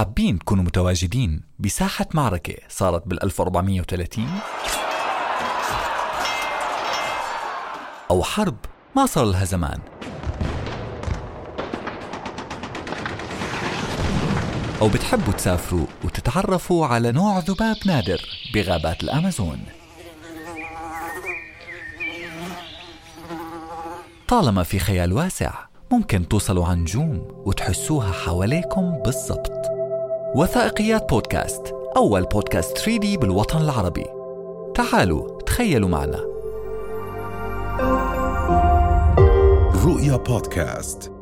حابين تكونوا متواجدين بساحة معركة صارت بال 1430 أو حرب ما صار لها زمان؟ أو بتحبوا تسافروا وتتعرفوا على نوع ذباب نادر بغابات الأمازون؟ طالما في خيال واسع ممكن توصلوا عن نجوم وتحسوها حواليكم بالضبط. وثائقيات بودكاست. أول بودكاست 3D بالوطن العربي. تعالوا تخيلوا معنا. رؤيا بودكاست.